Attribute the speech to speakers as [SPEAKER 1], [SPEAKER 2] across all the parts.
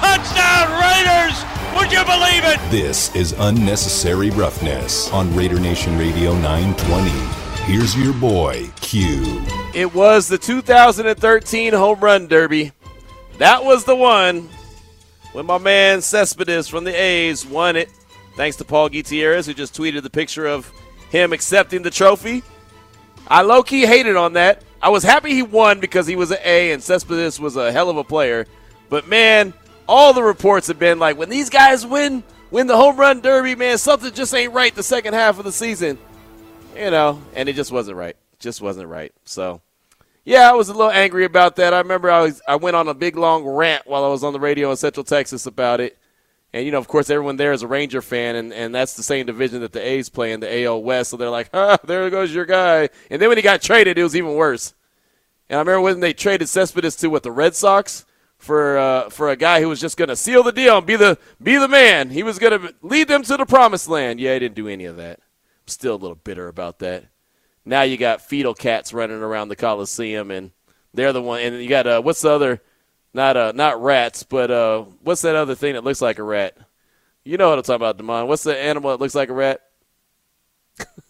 [SPEAKER 1] Touchdown Raiders! Would you believe it?
[SPEAKER 2] This is Unnecessary Roughness on Raider Nation Radio 920. Here's your boy, Q.
[SPEAKER 3] It was the 2013 Home Run Derby. That was the one when my man Cespedes from the A's won it. Thanks to Paul Gutierrez, who just tweeted the picture of him accepting the trophy. I low key hated on that. I was happy he won because he was an A and Cespedes was a hell of a player. But man, all the reports have been like when these guys win win the home run derby, man, something just ain't right the second half of the season. You know, and it just wasn't right. Just wasn't right. So yeah, I was a little angry about that. I remember I was I went on a big long rant while I was on the radio in Central Texas about it. And you know, of course, everyone there is a Ranger fan, and, and that's the same division that the A's play in the AL West. So they're like, "Ah, there goes your guy." And then when he got traded, it was even worse. And I remember when they traded Cespedes to what the Red Sox for uh, for a guy who was just going to seal the deal and be the be the man. He was going to lead them to the promised land. Yeah, he didn't do any of that. I'm still a little bitter about that. Now you got fetal cats running around the Coliseum, and they're the one. And you got uh, what's the other? Not uh, not rats, but uh, what's that other thing that looks like a rat? You know what I'm talking about, Demond. What's the animal that looks like a rat?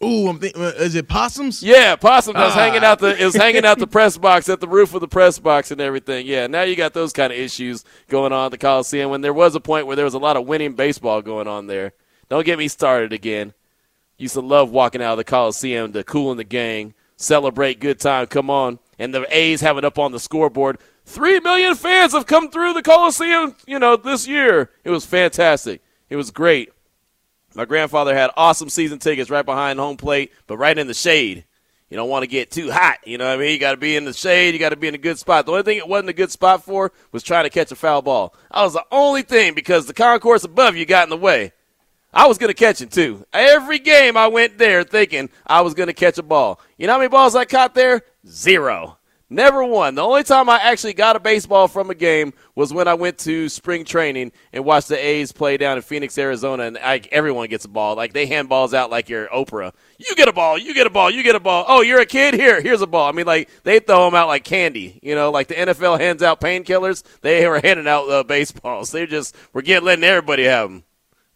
[SPEAKER 4] Ooh, I'm think, uh, is it possums?
[SPEAKER 3] Yeah, possum ah. hanging out the is hanging out the press box at the roof of the press box and everything. Yeah, now you got those kind of issues going on at the Coliseum when there was a point where there was a lot of winning baseball going on there. Don't get me started again. Used to love walking out of the Coliseum to Kool and the Gang, celebrate good time, come on. And the A's have it up on the scoreboard. Three million fans have come through the Coliseum, you know, this year. It was fantastic. It was great. My grandfather had awesome season tickets right behind home plate, but right in the shade. You don't want to get too hot. You know what I mean? You got to be in the shade. You got to be in a good spot. The only thing it wasn't a good spot for was trying to catch a foul ball. I was the only thing because the concourse above you got in the way. I was going to catch it too. Every game I went there thinking I was going to catch a ball. You know how many balls I caught there? Zero. Never won. The only time I actually got a baseball from a game was when I went to spring training and watched the A's play down in Phoenix, Arizona, and I, everyone gets a ball. Like they hand balls out like you're Oprah. You get a ball, you get a ball, you get a ball. Oh, you're a kid? Here, here's a ball. I mean, like they throw them out like candy. You know, like the NFL hands out painkillers. They were handing out uh, baseballs. They just were getting letting everybody have them.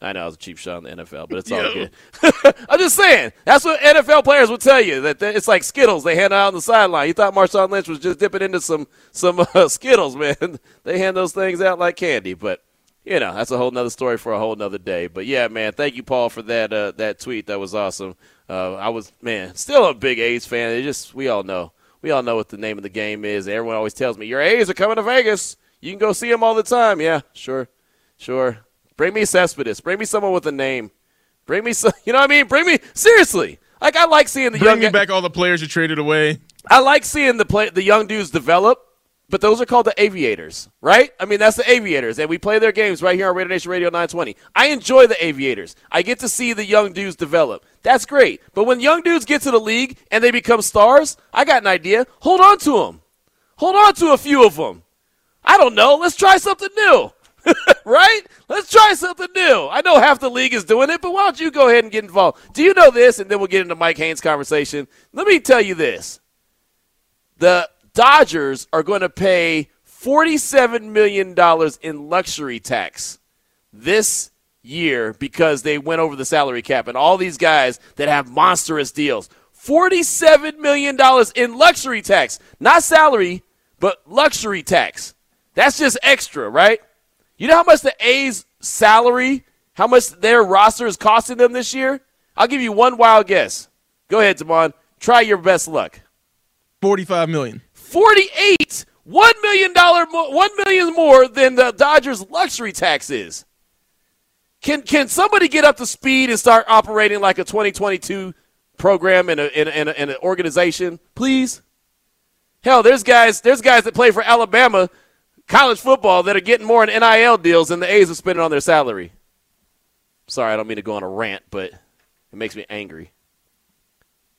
[SPEAKER 3] I know it was a cheap shot in the NFL, but it's all good. I'm just saying. That's what NFL players will tell you that it's like Skittles. They hand out on the sideline. You thought Marshawn Lynch was just dipping into some some uh, Skittles, man. They hand those things out like candy. But you know, that's a whole nother story for a whole nother day. But yeah, man, thank you, Paul, for that uh, that tweet. That was awesome. Uh, I was man, still a big A's fan. It just we all know we all know what the name of the game is. Everyone always tells me your A's are coming to Vegas. You can go see them all the time. Yeah, sure, sure. Bring me Cespedes. Bring me someone with a name. Bring me some. You know what I mean? Bring me seriously. Like I like seeing the
[SPEAKER 4] Bring
[SPEAKER 3] young.
[SPEAKER 4] back all the players you traded away.
[SPEAKER 3] I like seeing the play the young dudes develop. But those are called the aviators, right? I mean, that's the aviators, and we play their games right here on Raider Nation Radio 920. I enjoy the aviators. I get to see the young dudes develop. That's great. But when young dudes get to the league and they become stars, I got an idea. Hold on to them. Hold on to a few of them. I don't know. Let's try something new. right? Let's try something new. I know half the league is doing it, but why don't you go ahead and get involved? Do you know this? And then we'll get into Mike Haynes' conversation. Let me tell you this the Dodgers are going to pay $47 million in luxury tax this year because they went over the salary cap and all these guys that have monstrous deals. $47 million in luxury tax. Not salary, but luxury tax. That's just extra, right? You know how much the A's salary, how much their roster is costing them this year? I'll give you one wild guess. Go ahead, Damon. Try your best luck.
[SPEAKER 4] Forty-five million.
[SPEAKER 3] Forty-eight. One million dollar, one million more than the Dodgers' luxury tax is. Can can somebody get up to speed and start operating like a 2022 program in, a, in, a, in, a, in an organization, please? Hell, there's guys there's guys that play for Alabama
[SPEAKER 5] college football that are getting more in NIL deals than the A's are spending on their salary. Sorry, I don't mean to go on a rant, but it makes me angry.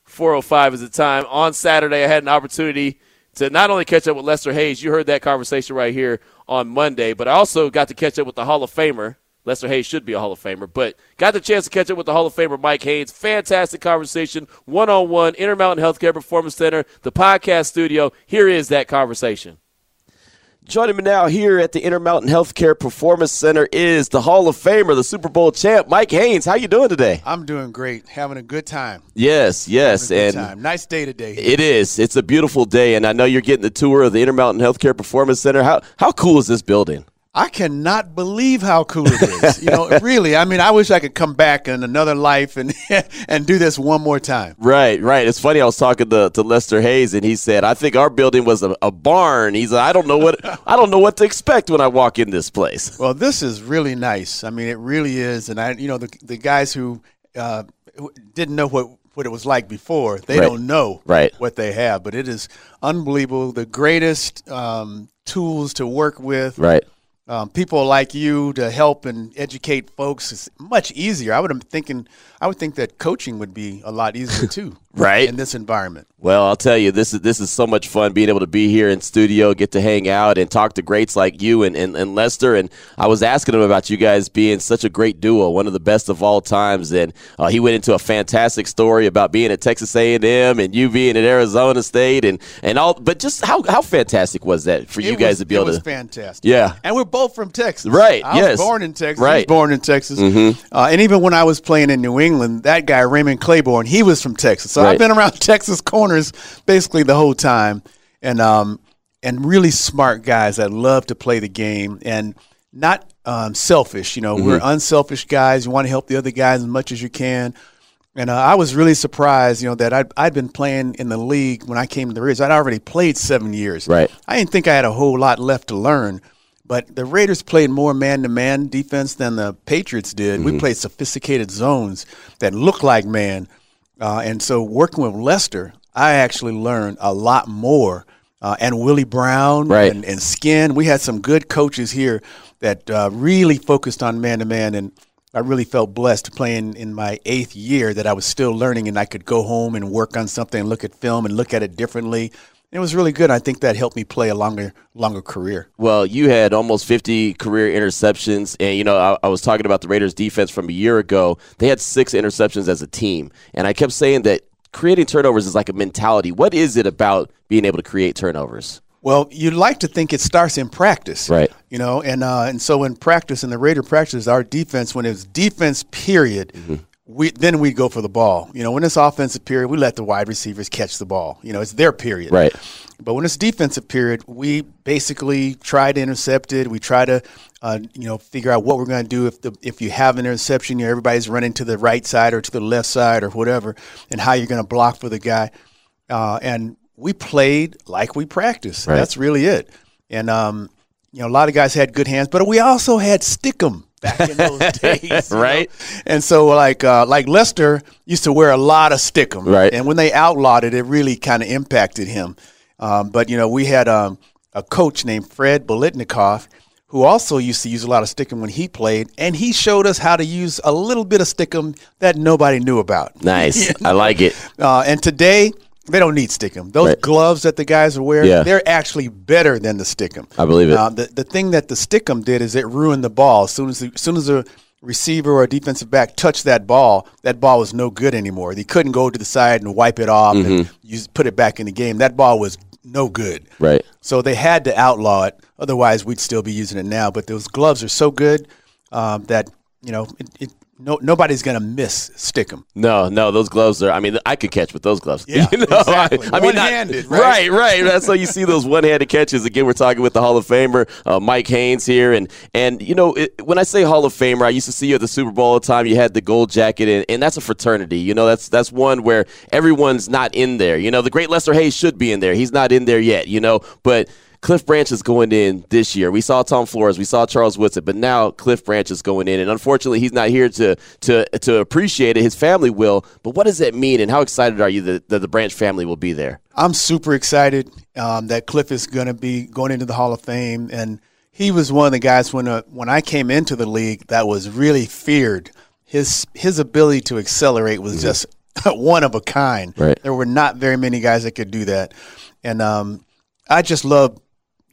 [SPEAKER 5] 405 is the time. On Saturday, I had an opportunity to not only catch up with Lester Hayes, you heard that conversation right here on Monday, but I also got to catch up with the Hall of Famer. Lester Hayes should be a Hall of Famer, but got the chance to catch up with the Hall of Famer Mike Haynes. Fantastic conversation, one on one, Intermountain Healthcare Performance Center, the podcast studio. Here is that conversation.
[SPEAKER 3] Joining me now here at the Intermountain Healthcare Performance Center is the Hall of Famer, the Super Bowl champ, Mike Haynes. How you doing today?
[SPEAKER 6] I'm doing great, having a good time.
[SPEAKER 3] Yes, yes,
[SPEAKER 6] and
[SPEAKER 3] time.
[SPEAKER 6] nice day today.
[SPEAKER 3] It is. It's a beautiful day, and I know you're getting the tour of the Intermountain Healthcare Performance Center. How how cool is this building?
[SPEAKER 6] I cannot believe how cool it is. you know, really. I mean, I wish I could come back in another life and and do this one more time.
[SPEAKER 3] Right, right. It's funny. I was talking to, to Lester Hayes, and he said, "I think our building was a, a barn." He's like, "I don't know what I don't know what to expect when I walk in this place."
[SPEAKER 6] Well, this is really nice. I mean, it really is. And I, you know, the the guys who, uh, who didn't know what what it was like before. They
[SPEAKER 3] Right.
[SPEAKER 6] don't know
[SPEAKER 3] Right.
[SPEAKER 6] what they have, but it is unbelievable. The greatest um, tools to work with.
[SPEAKER 3] Right.
[SPEAKER 6] Um, people like you to help and educate folks is much easier. I would have thinking I would think that coaching would be a lot easier too,
[SPEAKER 3] Right.
[SPEAKER 6] In this environment.
[SPEAKER 3] Well, I'll tell you, this is this is so much fun being able to be here in studio, get to hang out and talk to greats like you and, and, and Lester. And I was asking him about you guys being such a great duo, one of the best of all times. And uh, he went into a fantastic story about being at Texas A&M and you being at Arizona State and, and all. But just how, how fantastic was that for you guys
[SPEAKER 6] was-
[SPEAKER 3] to be able
[SPEAKER 6] it was
[SPEAKER 3] to?
[SPEAKER 6] fantastic.
[SPEAKER 3] Yeah.
[SPEAKER 6] and we're both from Texas,
[SPEAKER 3] Right,
[SPEAKER 6] I
[SPEAKER 3] yes.
[SPEAKER 6] was born in Texas.
[SPEAKER 3] Right.
[SPEAKER 6] He was born in Texas. Uh, and even when I was playing in New England, that guy Raymond Clayborn, he was from Texas. So
[SPEAKER 3] Right.
[SPEAKER 6] I've been around Texas corners basically the whole time, and um, and really smart guys that love to play the game and not um, selfish. You know, we're unselfish guys. You want to help the other guys as much as you can. And uh, I was really surprised, you know, that I'd, I'd been playing in the league when I came to the Raiders. I'd already played seven years.
[SPEAKER 3] Right.
[SPEAKER 6] I didn't think I had a whole lot left to learn, but the Raiders played more man-to-man defense than the Patriots did. We played sophisticated zones that looked like man, uh, and so working with Lester, I actually learned a lot more. Uh, and Willie Brown
[SPEAKER 3] Right.
[SPEAKER 6] and, and Skin, we had some good coaches here that uh, really focused on man-to-man, and I really felt blessed playing in my eighth year that I was still learning and I could go home and work on something and look at film and look at it differently. It was really good. I think that helped me play a longer, longer career.
[SPEAKER 3] Well, you had almost 50 career interceptions. And, you know, I, I was talking about the Raiders defense from a year ago. They had six interceptions as a team. And I kept saying that creating turnovers is like a mentality. What is it about being able to create turnovers?
[SPEAKER 6] Well, you'd like to think it starts in practice,
[SPEAKER 3] Right.
[SPEAKER 6] You know, and uh, and so in practice, in the Raider practice, our defense, when it's defense period,
[SPEAKER 3] Mm-hmm.
[SPEAKER 6] We then we go for the ball. You know, when it's offensive period, we let the wide receivers catch the ball. You know, it's their period,
[SPEAKER 3] Right.
[SPEAKER 6] But when it's defensive period, we basically try to intercept it. We try to, uh, you know, figure out what we're going to do if the if you have an interception, you know, everybody's running to the right side or to the left side or whatever, and how you're going to block for the guy. Uh, and we played like we practiced.
[SPEAKER 3] Right.
[SPEAKER 6] That's really it. And um, you know, a lot of guys had good hands, but we also had stickum back in those days, you know?
[SPEAKER 3] Right.
[SPEAKER 6] And so, like, uh, like Lester used to wear a lot of stickum,
[SPEAKER 3] Right.
[SPEAKER 6] And when they outlawed it, it really kind of impacted him. Um, but you know, we had um, a coach named Fred Biletnikoff who also used to use a lot of stickum when he played, and he showed us how to use a little bit of stickum that nobody knew about.
[SPEAKER 3] Nice. I like it.
[SPEAKER 6] Uh, and today, they don't need stickum. Those
[SPEAKER 3] Right.
[SPEAKER 6] gloves that the guys are wearing,
[SPEAKER 3] Yeah.
[SPEAKER 6] they're actually better than the stickum.
[SPEAKER 3] I believe it.
[SPEAKER 6] Uh, the the thing that the stickum did is it ruined the ball. As soon as the, as soon as a receiver or a defensive back touched that ball, that ball was no good anymore. They couldn't go to the side and wipe it off and
[SPEAKER 3] Mm-hmm.
[SPEAKER 6] use, put it back in the game. That ball was no good.
[SPEAKER 3] Right.
[SPEAKER 6] So they had to outlaw it. Otherwise, we'd still be using it now. But those gloves are so good um, that you know it, it, no, nobody's going to miss stickum.
[SPEAKER 3] No, no, those gloves are. I mean, I could catch with those gloves.
[SPEAKER 6] Yeah,
[SPEAKER 3] You know,
[SPEAKER 6] exactly.
[SPEAKER 3] I, I mean,
[SPEAKER 6] One-handed,
[SPEAKER 3] right,
[SPEAKER 6] right?
[SPEAKER 3] right. That's how you see those one-handed catches. Again, we're talking with the Hall of Famer uh, Mike Haynes here, and and you know, it, when I say Hall of Famer, I used to see you at the Super Bowl all the time. You had the gold jacket, and, and that's a fraternity. You know, that's that's one where everyone's not in there. You know, the great Lester Hayes should be in there. He's not in there yet. You know, but
[SPEAKER 7] Cliff Branch is going in this year. We saw Tom Flores, we saw Charles Woodson, but now Cliff Branch is going in, and unfortunately, he's not here to to to appreciate it. His family will, but what does that mean, and how excited are you that, that the Branch family will be there?
[SPEAKER 6] I'm super excited um, that Cliff is going to be going into the Hall of Fame, and he was one of the guys when uh, when I came into the league that was really feared. His his ability to accelerate was just one of a kind.
[SPEAKER 7] Right.
[SPEAKER 6] There were not very many guys that could do that, and um, I just love.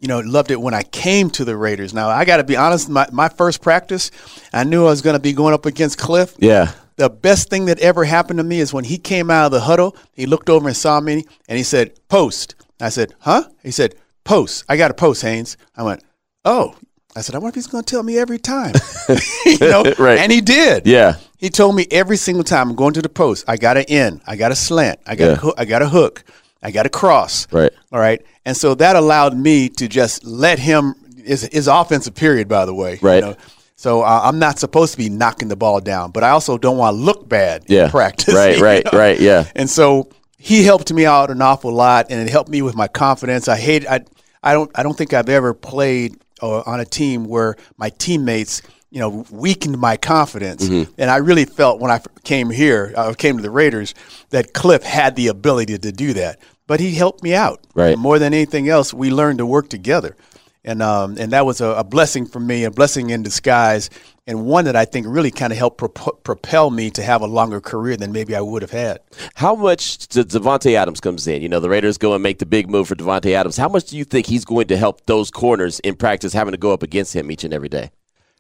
[SPEAKER 6] You know, loved it when I came to the Raiders. Now I got to be honest. My my first practice, I knew I was going to be going up against Cliff.
[SPEAKER 7] Yeah.
[SPEAKER 6] The best thing that ever happened to me is when he came out of the huddle, he looked over and saw me and he said, Post. I said, Huh? He said, Post. I got a post, Haynes. I went, Oh. I said, I wonder if he's going to tell me every time. you know?
[SPEAKER 7] Right.
[SPEAKER 6] And he did.
[SPEAKER 7] Yeah.
[SPEAKER 6] He told me every single time I'm going to the post, I got an in, I got a slant, I got,
[SPEAKER 7] Yeah.
[SPEAKER 6] a, hook, I got a hook, I got a cross.
[SPEAKER 7] Right.
[SPEAKER 6] All right. And so that allowed me to just let him, his, his offensive period, by the way. you
[SPEAKER 7] Right.
[SPEAKER 6] know. So uh, I'm not supposed to be knocking the ball down, but I also don't want to look bad
[SPEAKER 7] Yeah.
[SPEAKER 6] in practice.
[SPEAKER 7] Right, right,
[SPEAKER 6] know?
[SPEAKER 7] right, yeah.
[SPEAKER 6] And so he helped me out an awful lot, and it helped me with my confidence. I hate I I don't I don't think I've ever played uh, on a team where my teammates you know weakened my confidence,
[SPEAKER 7] Mm-hmm.
[SPEAKER 6] and I really felt when I came here, I came to the Raiders, that Cliff had the ability to do that. But he helped me out.
[SPEAKER 7] Right.
[SPEAKER 6] More than anything else, we learned to work together. And um, and that was a, a blessing for me, a blessing in disguise, and one that I think really kind of helped prop- propel me to have a longer career than maybe I would have had.
[SPEAKER 7] How much to Davante Adams comes in? You know, the Raiders go and make the big move for Davante Adams. How much do you think he's going to help those corners in practice having to go up against him each and every day?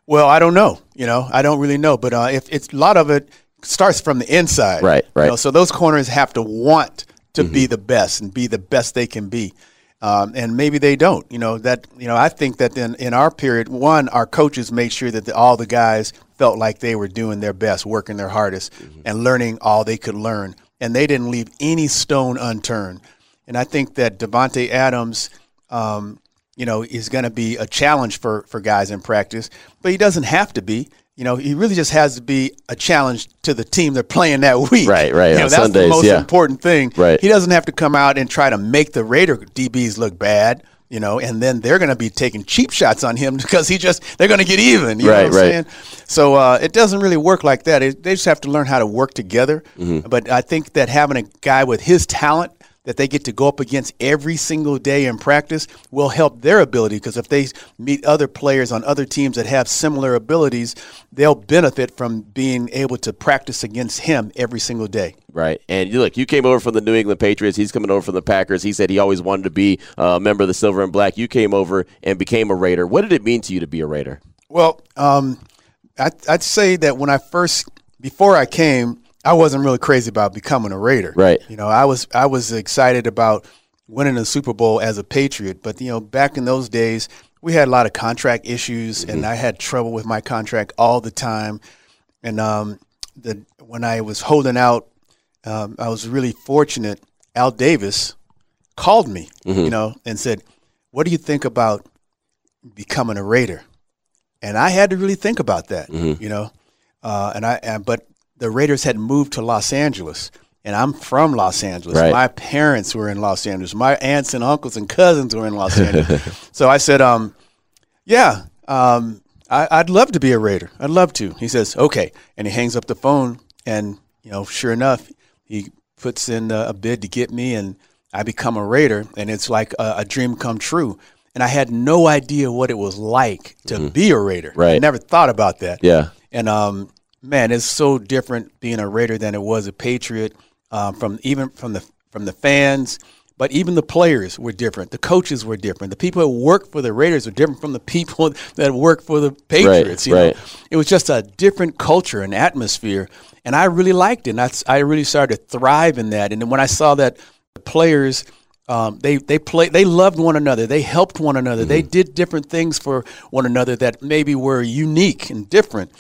[SPEAKER 6] Well, I don't know. You know, I don't really know. But uh, if it's a lot of it starts from the inside,
[SPEAKER 7] Right,
[SPEAKER 6] You
[SPEAKER 7] right.
[SPEAKER 6] know, so those corners have to want to be the best and be the best they can be. Um, and maybe they don't. You know that. You know, I think that in in our period, one, our coaches made sure that the, all the guys felt like they were doing their best, working their hardest, and learning all they could learn, and they didn't leave any stone unturned. And I think that Davante Adams. Um, you know, is going to be a challenge for, for guys in practice, but he doesn't have to be. You know, he really just has to be a challenge to the team they're playing that week.
[SPEAKER 7] Right, right,
[SPEAKER 6] You know, that's
[SPEAKER 7] Sundays,
[SPEAKER 6] the most
[SPEAKER 7] yeah.
[SPEAKER 6] important thing.
[SPEAKER 7] Right.
[SPEAKER 6] He doesn't have to come out and try to make the Raider DBs look bad. You know, and then they're going to be taking cheap shots on him because he just they're going to get even. You
[SPEAKER 7] Right,
[SPEAKER 6] know what I'm
[SPEAKER 7] right.
[SPEAKER 6] saying? So uh, it doesn't really work like that. It, they just have to learn how to work together.
[SPEAKER 7] Mm-hmm.
[SPEAKER 6] But I think that having a guy with his talent that they get to go up against every single day in practice will help their ability because if they meet other players on other teams that have similar abilities, they'll benefit from being able to practice against him every single day.
[SPEAKER 7] Right. And you look, you came over from the New England Patriots. He's coming over from the Packers. He said he always wanted to be a member of the Silver and Black. You came over and became a Raider. What did it mean to you to be a Raider?
[SPEAKER 6] Well, um, I'd, I'd say that when I first, before I came, I wasn't really crazy about becoming a Raider.
[SPEAKER 7] Right.
[SPEAKER 6] You know, I was I was excited about winning a Super Bowl as a Patriot, but you know, back in those days, we had a lot of contract issues, and I had trouble with my contract all the time. And um, the when I was holding out, um, I was really fortunate. Al Davis called me, you know, and said, "What do you think about becoming a Raider?" and I had to really think about that, you know. Uh, and I, and, but the Raiders had moved to Los Angeles, and I'm from Los Angeles.
[SPEAKER 7] Right.
[SPEAKER 6] My parents were in Los Angeles. My aunts and uncles and cousins were in Los Angeles. so I said, um, "Yeah, um, I, I'd love to be a Raider. I'd love to." He says, "Okay," and he hangs up the phone, and you know, sure enough, he puts in a, a bid to get me, and I become a Raider, and it's like a, a dream come true. And I had no idea what it was like to be a Raider. I
[SPEAKER 7] Right.
[SPEAKER 6] never thought about that.
[SPEAKER 7] Yeah.
[SPEAKER 6] And um, man, it's so different being a Raider than it was a Patriot. Um, from even from the from the fans, but even the players were different. The coaches were different. The people that work for the Raiders were different from the people that work for the Patriots. you
[SPEAKER 7] right.
[SPEAKER 6] know, it was just a different culture and atmosphere, and I really liked it. And that's, I really started to thrive in that. And then when I saw that the players. Um, they they play they loved one another. They helped one another. They did different things for one another that maybe were unique and different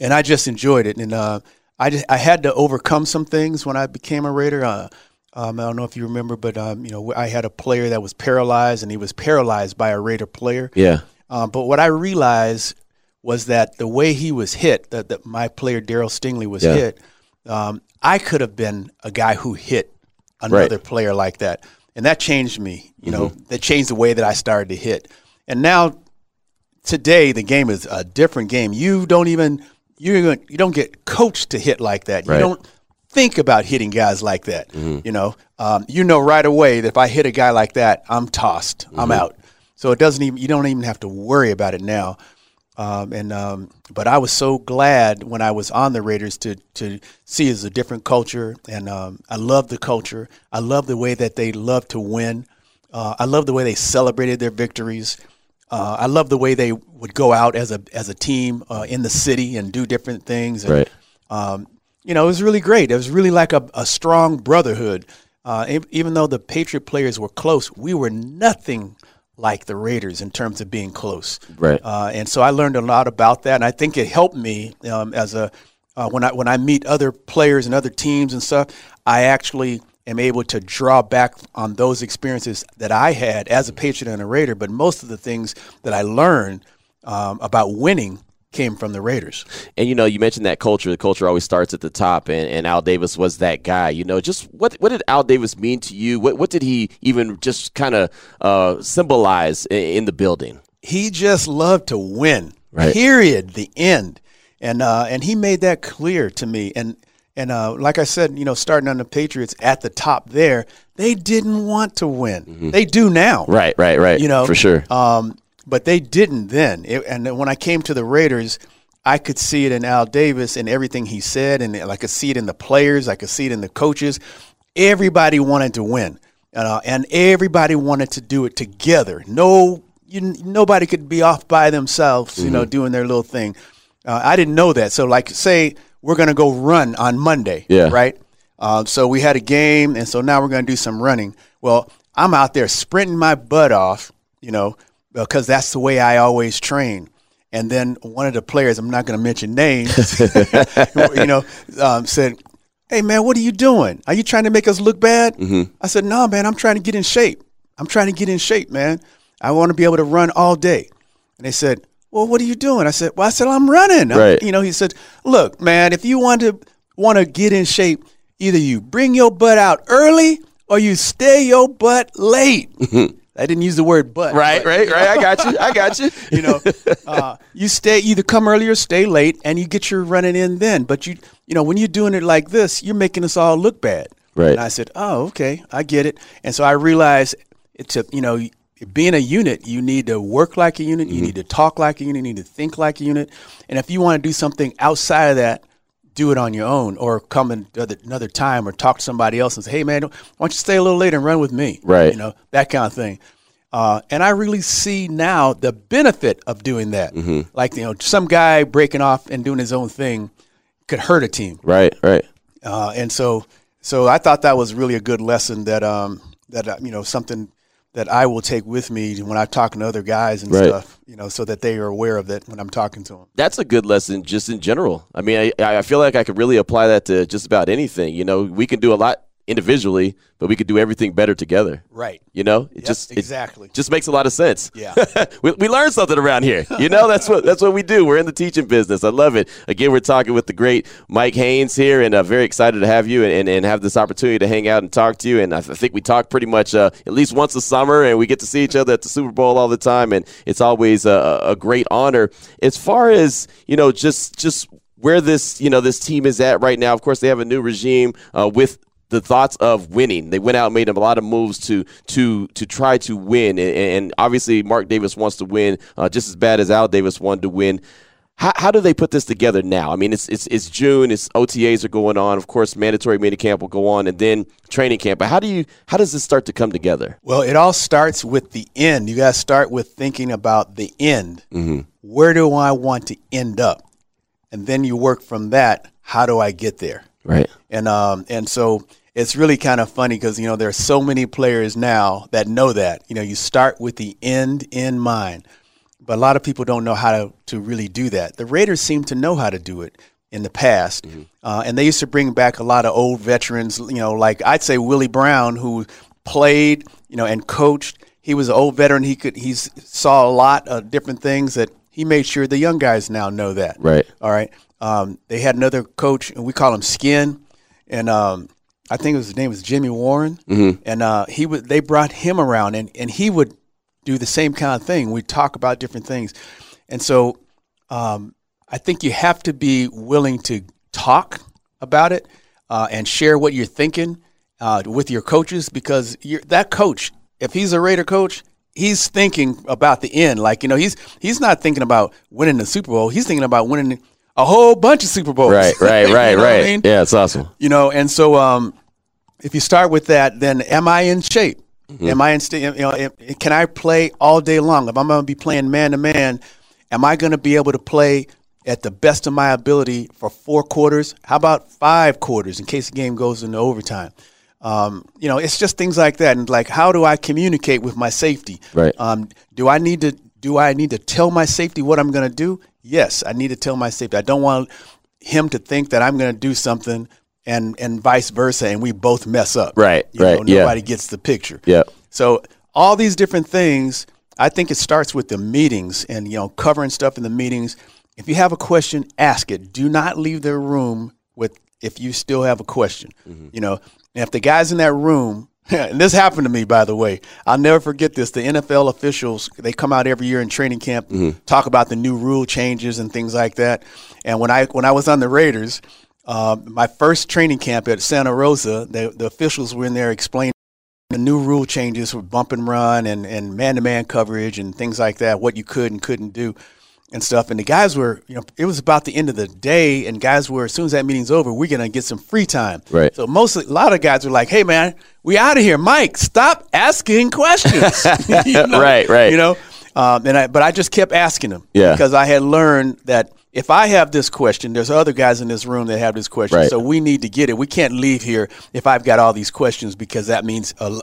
[SPEAKER 6] and I just enjoyed it. And uh, I just, I had to overcome some things when I became a Raider. Uh, um, I don't know if you remember, but um, you know I had a player that was paralyzed, and he was paralyzed by a Raider player.
[SPEAKER 7] Yeah.
[SPEAKER 6] Um, but what I realized was that the way he was hit, that, that my player Darryl Stingley was
[SPEAKER 7] Yeah.
[SPEAKER 6] hit, um, I could have been a guy who hit another player like that. and that changed me. You know, that changed the way that I started to hit. And now, today, the game is a different game. You don't even you don't- you don't get coached to hit like that.
[SPEAKER 3] Right.
[SPEAKER 6] You don't think about hitting guys like that. You know, um, you know right away that if I hit a guy like that, I'm tossed. I'm out. So it doesn't even you don't even have to worry about it now. Um, and um, but I was so glad when I was on the Raiders to to see it's a different culture, and um, I love the culture. I love the way that they love to win. Uh, I love the way they celebrated their victories. Uh, I love the way they would go out as a as a team uh, in the city and do different things. And,
[SPEAKER 3] Right.
[SPEAKER 6] um, you know, it was really great. It was really like a, a strong brotherhood. Uh, even though the Patriot players were close, we were nothing like the Raiders in terms of being close.
[SPEAKER 3] Right.
[SPEAKER 6] Uh, and so I learned a lot about that, and I think it helped me um, as a uh, when I when I meet other players and other teams and stuff. I actually am able to draw back on those experiences that I had as a Patriot and a Raider. But most of the things that I learned um, about winning came from the Raiders.
[SPEAKER 3] And you know, you mentioned that culture. The culture always starts at the top, and, and Al Davis was that guy. You know, just what what did Al Davis mean to you? What what did he even just kind of uh, symbolize in, in the building?
[SPEAKER 6] he just loved to win.
[SPEAKER 3] Right.
[SPEAKER 6] Period. The end. And uh, and he made that clear to me. And and uh, like I said, you know, starting on the Patriots at the top there, they didn't want to win. They do now.
[SPEAKER 3] Mm-hmm. Right, right, right.
[SPEAKER 6] You know,
[SPEAKER 3] for sure.
[SPEAKER 6] Um, but they didn't then. It, and when I came to the Raiders, I could see it in Al Davis and everything he said, and I could see it in the players. I could see it in the coaches. Everybody wanted to win, uh, and everybody wanted to do it together. No, you, nobody could be off by themselves, you know, doing their little thing. Uh, I didn't know that. So, like, say we're going to go run on Monday,
[SPEAKER 3] Yeah.
[SPEAKER 6] right? Uh, so we had a game, and so now we're going to do some running. Well, I'm out there sprinting my butt off, you know, because that's the way I always train. And then one of the players, I'm not going to mention names, you know, um, said, "Hey man, what are you doing? Are you trying to make us look bad?" I said, "No, man, I'm trying to get in shape. I'm trying to get in shape, man. I want to be able to run all day." And they said, "Well, what are you doing?" I said, "Well, I said I'm running." I'm-
[SPEAKER 3] Right.
[SPEAKER 6] you know, he said, "Look, man, if you want to want to get in shape, either you bring your butt out early or you stay your butt late." I didn't use the word butt.
[SPEAKER 3] right,
[SPEAKER 6] but-
[SPEAKER 3] right, right. I got you. I got you.
[SPEAKER 6] you know, uh, you stay either come early or stay late, and you get your running in then. But you, you know, when you're doing it like this, you're making us all look bad.
[SPEAKER 3] Right.
[SPEAKER 6] And I said, oh, okay, I get it. And so I realized it's a, you know, being a unit, you need to work like a unit, you need to talk like a unit, you need to think like a unit. And if you want to do something outside of that, do it on your own, or come another, another time, or talk to somebody else and say, "Hey, man, why don't you stay a little later and run with me?"
[SPEAKER 3] Right.
[SPEAKER 6] You know that kind of thing. Uh, and I really see now the benefit of doing that. Like you know, some guy breaking off and doing his own thing could hurt a team.
[SPEAKER 3] Right, right.
[SPEAKER 6] Uh, and so, so I thought that was really a good lesson that um, that uh, you know something that I will take with me when I'm talking to other guys and
[SPEAKER 3] Right.
[SPEAKER 6] stuff. You know, so that they are aware of that when I'm talking to them.
[SPEAKER 3] That's a good lesson just in general. I mean, I, I feel like I could really apply that to just about anything. You know, we can do a lot individually, but we could do everything better together.
[SPEAKER 6] Right.
[SPEAKER 3] You know, it just it
[SPEAKER 6] exactly.
[SPEAKER 3] just makes a lot of sense.
[SPEAKER 6] Yeah.
[SPEAKER 3] we, we learn something around here. You know, that's what that's what we do. We're in the teaching business. I love it. Again, we're talking with the great Mike Haynes here, and uh, very excited to have you and, and, and have this opportunity to hang out and talk to you. And I, th- I think we talk pretty much uh, at least once a summer, and we get to see each other at the Super Bowl all the time, and it's always a, a great honor. As far as you know, just just where this you know this team is at right now. Of course, they have a new regime uh, with the thoughts of winning. They went out and made a lot of moves to to to try to win, and, and obviously Mark Davis wants to win uh, just as bad as Al Davis wanted to win. How, how do they put this together now? I mean, it's, it's it's June. It's OTAs are going on. Of course, mandatory mini camp will go on, and then training camp. But how do you how does this start to come together?
[SPEAKER 6] Well, it all starts with the end. You got to start with thinking about the end. Where do I want to end up? And then you work from that. How do I get there?
[SPEAKER 3] Right.
[SPEAKER 6] And um and so it's really kind of funny because you know there are so many players now that know that. You know, you start with the end in mind, but a lot of people don't know how to to really do that. The Raiders seem to know how to do it in the past, uh, and they used to bring back a lot of old veterans. You know, like I'd say Willie Brown, who played, you know, and coached. He was an old veteran. He could he saw a lot of different things that he made sure the young guys now know that.
[SPEAKER 3] Right.
[SPEAKER 6] All right. Um, they had another coach, and we call him Skin, and um, I think his name was Jimmy Warren,
[SPEAKER 7] Mm-hmm.
[SPEAKER 6] and uh, he would. They brought him around, and and he would do the same kind of thing. We talk about different things, and so um, I think you have to be willing to talk about it uh, and share what you're thinking uh, with your coaches because you're, that coach, if he's a Raider coach, he's thinking about the end. Like you know, he's he's not thinking about winning the Super Bowl. He's thinking about winning a whole bunch of Super Bowls.
[SPEAKER 7] Right, right,
[SPEAKER 6] You
[SPEAKER 7] right,
[SPEAKER 6] know what I
[SPEAKER 7] right.
[SPEAKER 6] mean?
[SPEAKER 7] Yeah, it's awesome.
[SPEAKER 6] you know and so um, if you start with that then am i in shape am i in sta- you know can i play all day long if i'm going to be playing man to man am i going to be able to play at the best of my ability for four quarters how about five quarters in case the game goes into overtime um, you know it's just things like that and like how do i communicate with my safety
[SPEAKER 7] Right.
[SPEAKER 6] um, do i need to do i need to tell my safety what i'm going to do yes i need to tell my safety. I don't want him to think that i'm going to do something and and vice versa and we both mess up.
[SPEAKER 7] Right,
[SPEAKER 6] you
[SPEAKER 7] right,
[SPEAKER 6] know,
[SPEAKER 7] yeah.
[SPEAKER 6] nobody gets the picture.
[SPEAKER 7] Yeah.
[SPEAKER 6] so all these different things i think it starts with the meetings and you know covering stuff in the meetings. If you have a question ask it. Do not leave the room with if you still have a question. Mm-hmm. You know and if the guys in that room and this happened to me by the way. I'll never forget this. The nfl officials they come out every year in training camp talk about the new rule changes and things like that. And when i when i was on the raiders um, my first training camp at santa rosa the, the officials were in there explaining the new rule changes for bump and run and, and man-to-man coverage and things like that, what you could and couldn't do and stuff. And the guys were, you know, it was about the end of the day and guys were, as soon as that meeting's over, we're going to get some free time.
[SPEAKER 7] Right.
[SPEAKER 6] So mostly, a lot of guys were like, hey, man, we out of here. Mike, stop asking questions. You know?
[SPEAKER 7] Right, right.
[SPEAKER 6] You know, um, and I, but I just kept asking them
[SPEAKER 7] Yeah.
[SPEAKER 6] because I had learned that if I have this question, there's other guys in this room that have this question.
[SPEAKER 7] Right.
[SPEAKER 6] So we need to get it. We can't leave here if I've got all these questions because that means a,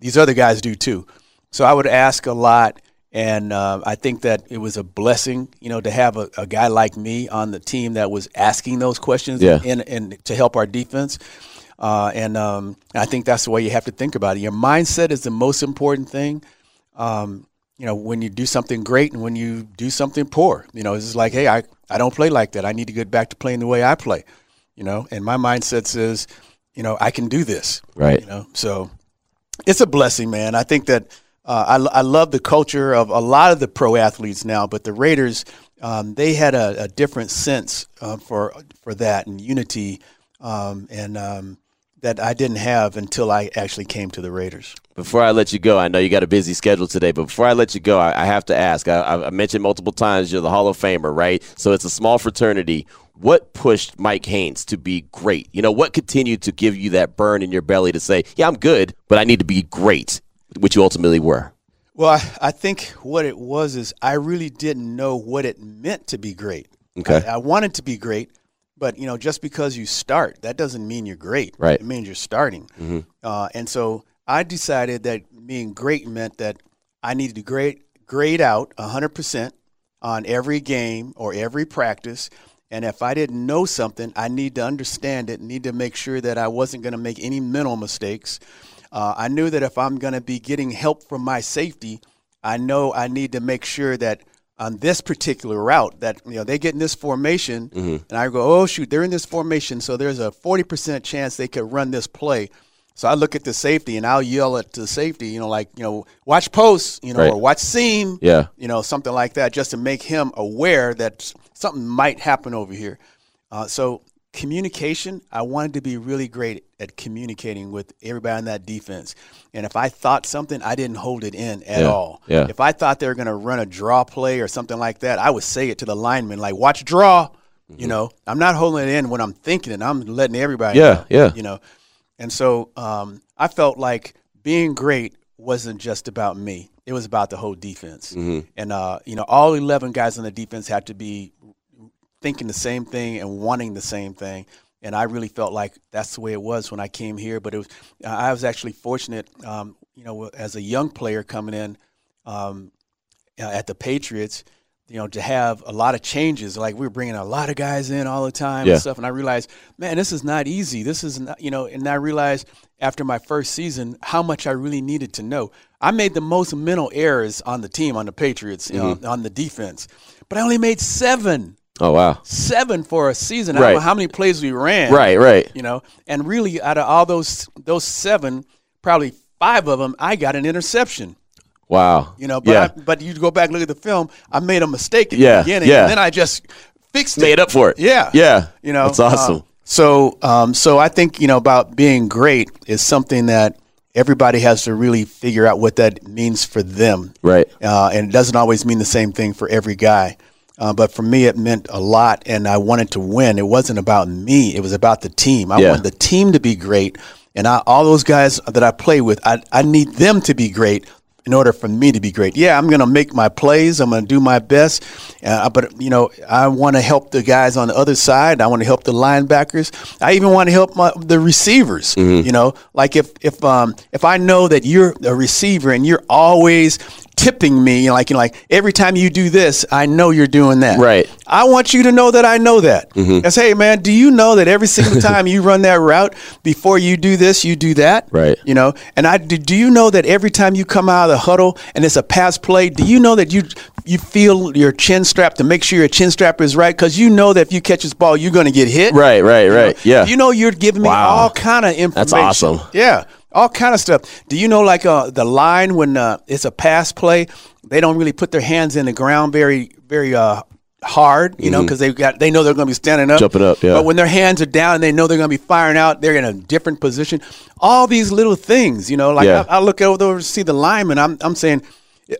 [SPEAKER 6] these other guys do too. So I would ask a lot, and uh, I think that it was a blessing, you know, to have a, a guy like me on the team that was asking those questions
[SPEAKER 7] Yeah.
[SPEAKER 6] and, and to help our defense. Uh, and um, I think that's the way you have to think about it. Your mindset is the most important thing. Um, you know, when you do something great and when you do something poor, you know, it's just like, hey, I, I don't play like that. I need to get back to playing the way I play, you know, and my mindset says, you know, I can do this.
[SPEAKER 7] Right.
[SPEAKER 6] You know, so it's a blessing, man. I think that uh, I, I love the culture of a lot of the pro athletes now, but the Raiders, um, they had a, a different sense uh, for for that and unity, um, and um, that I didn't have until I actually came to the Raiders.
[SPEAKER 7] Before I let you go, I know you got a busy schedule today, but before I let you go, I, I have to ask. I, I mentioned multiple times you're the Hall of Famer, right? So it's a small fraternity. What pushed Mike Haynes to be great? You know, what continued to give you that burn in your belly to say, yeah, I'm good, but I need to be great, which you ultimately were?
[SPEAKER 6] Well, I, I think what it was is I really didn't know what it meant to be great.
[SPEAKER 7] Okay.
[SPEAKER 6] I, I wanted to be great, but you know, just because you start, that doesn't mean you're great.
[SPEAKER 7] Right.
[SPEAKER 6] It means you're starting. Uh, and so I decided that being great meant that I needed to grade grade out 100% on every game or every practice. And if I didn't know something, I need to understand it, need to make sure that I wasn't going to make any mental mistakes. Uh, I knew that if I'm going to be getting help from my safety, I know I need to make sure that on this particular route that you know they get in this formation, and I go, oh shoot, they're in this formation, so there's a 40% chance they could run this play. So I look at the safety and I'll yell at the safety, you know, like you know, watch post, you know,
[SPEAKER 7] Right.
[SPEAKER 6] or watch seam,
[SPEAKER 7] Yeah.
[SPEAKER 6] you know, something like that, just to make him aware that something might happen over here. Uh, so communication, I wanted to be really great at communicating with everybody on that defense. And if I thought something, I didn't hold it in at
[SPEAKER 7] Yeah,
[SPEAKER 6] all.
[SPEAKER 7] yeah.
[SPEAKER 6] If I thought they were going to run a draw play or something like that, I would say it to the lineman, like, watch draw.
[SPEAKER 7] Mm-hmm.
[SPEAKER 6] You know, I'm not holding it in when I'm thinking it. I'm letting everybody
[SPEAKER 7] Yeah,
[SPEAKER 6] know,
[SPEAKER 7] yeah.
[SPEAKER 6] You know, and so um, I felt like being great wasn't just about me. It was about the whole defense.
[SPEAKER 7] Mm-hmm.
[SPEAKER 6] And, uh, you know, all 11 guys on the defense had to be thinking the same thing and wanting the same thing. And I really felt like that's the way it was when I came here. But it was, I was actually fortunate, um, you know, as a young player coming in um, at the Patriots, you know, to have a lot of changes. Like we were bringing a lot of guys in all the time
[SPEAKER 7] Yeah.
[SPEAKER 6] and stuff. And I realized, man, this is not easy. This is not, you know, and I realized after my first season how much I really needed to know. I made the most mental errors on the team, on the Patriots, you know, on the defense, but I only made seven.
[SPEAKER 7] Oh wow.
[SPEAKER 6] Seven for a season. I
[SPEAKER 7] Right.
[SPEAKER 6] don't know how many plays we ran.
[SPEAKER 7] Right, right.
[SPEAKER 6] You know, and really out of all those those seven, probably five of them, I got an interception.
[SPEAKER 7] Wow.
[SPEAKER 6] You know, but
[SPEAKER 7] yeah.
[SPEAKER 6] I, but you go back and look at the film, I made a mistake at
[SPEAKER 7] Yeah,
[SPEAKER 6] the beginning,
[SPEAKER 7] yeah.
[SPEAKER 6] and then I just fixed it.
[SPEAKER 7] made up for it.
[SPEAKER 6] Yeah,
[SPEAKER 7] Yeah.
[SPEAKER 6] You know,
[SPEAKER 7] That's awesome.
[SPEAKER 6] uh, so, um, so I think you know about being great is something that everybody has to really figure out what that means for them.
[SPEAKER 7] Right.
[SPEAKER 6] Uh, and it doesn't always mean the same thing for every guy. Uh, but for me, it meant a lot, and I wanted to win. It wasn't about me; it was about the team. I
[SPEAKER 7] Yeah.
[SPEAKER 6] wanted the team to be great, and I, all those guys that I play with, I, I need them to be great in order for me to be great. Yeah, I'm going to make my plays. I'm going to do my best, uh, but you know, I want to help the guys on the other side. I want to help the linebackers. I even want to help my, the receivers.
[SPEAKER 7] Mm-hmm.
[SPEAKER 6] You know, like if if um if I know that you're a receiver and you're always tipping me like you know, like every time you do this i know you're doing that
[SPEAKER 7] Right.
[SPEAKER 6] i want you to know that i know that mm-hmm. I say hey man do you know that every single time you run that route before you do this you do that
[SPEAKER 7] Right.
[SPEAKER 6] you know and i do, do you know that every time you come out of the huddle and it's a pass play do you know that you you feel your chin strap to make sure your chin strap is right because you know that if you catch this ball you're going to get hit
[SPEAKER 7] Right, right, right. Yeah.
[SPEAKER 6] you know you're giving me
[SPEAKER 7] Wow.
[SPEAKER 6] all kind of information.
[SPEAKER 7] That's awesome.
[SPEAKER 6] Yeah, all kind of stuff. Do you know like uh, the line when uh, it's a pass play, they don't really put their hands in the ground very very uh, hard, you know, because they've got they know they're going to be standing up,
[SPEAKER 7] Mm-hmm. Jumping up, yeah.
[SPEAKER 6] But when their hands are down and they know they're going to be firing out, they're in a different position. All these little things, you know, like
[SPEAKER 7] Yeah.
[SPEAKER 6] I, I look over to see the lineman. I'm I'm saying,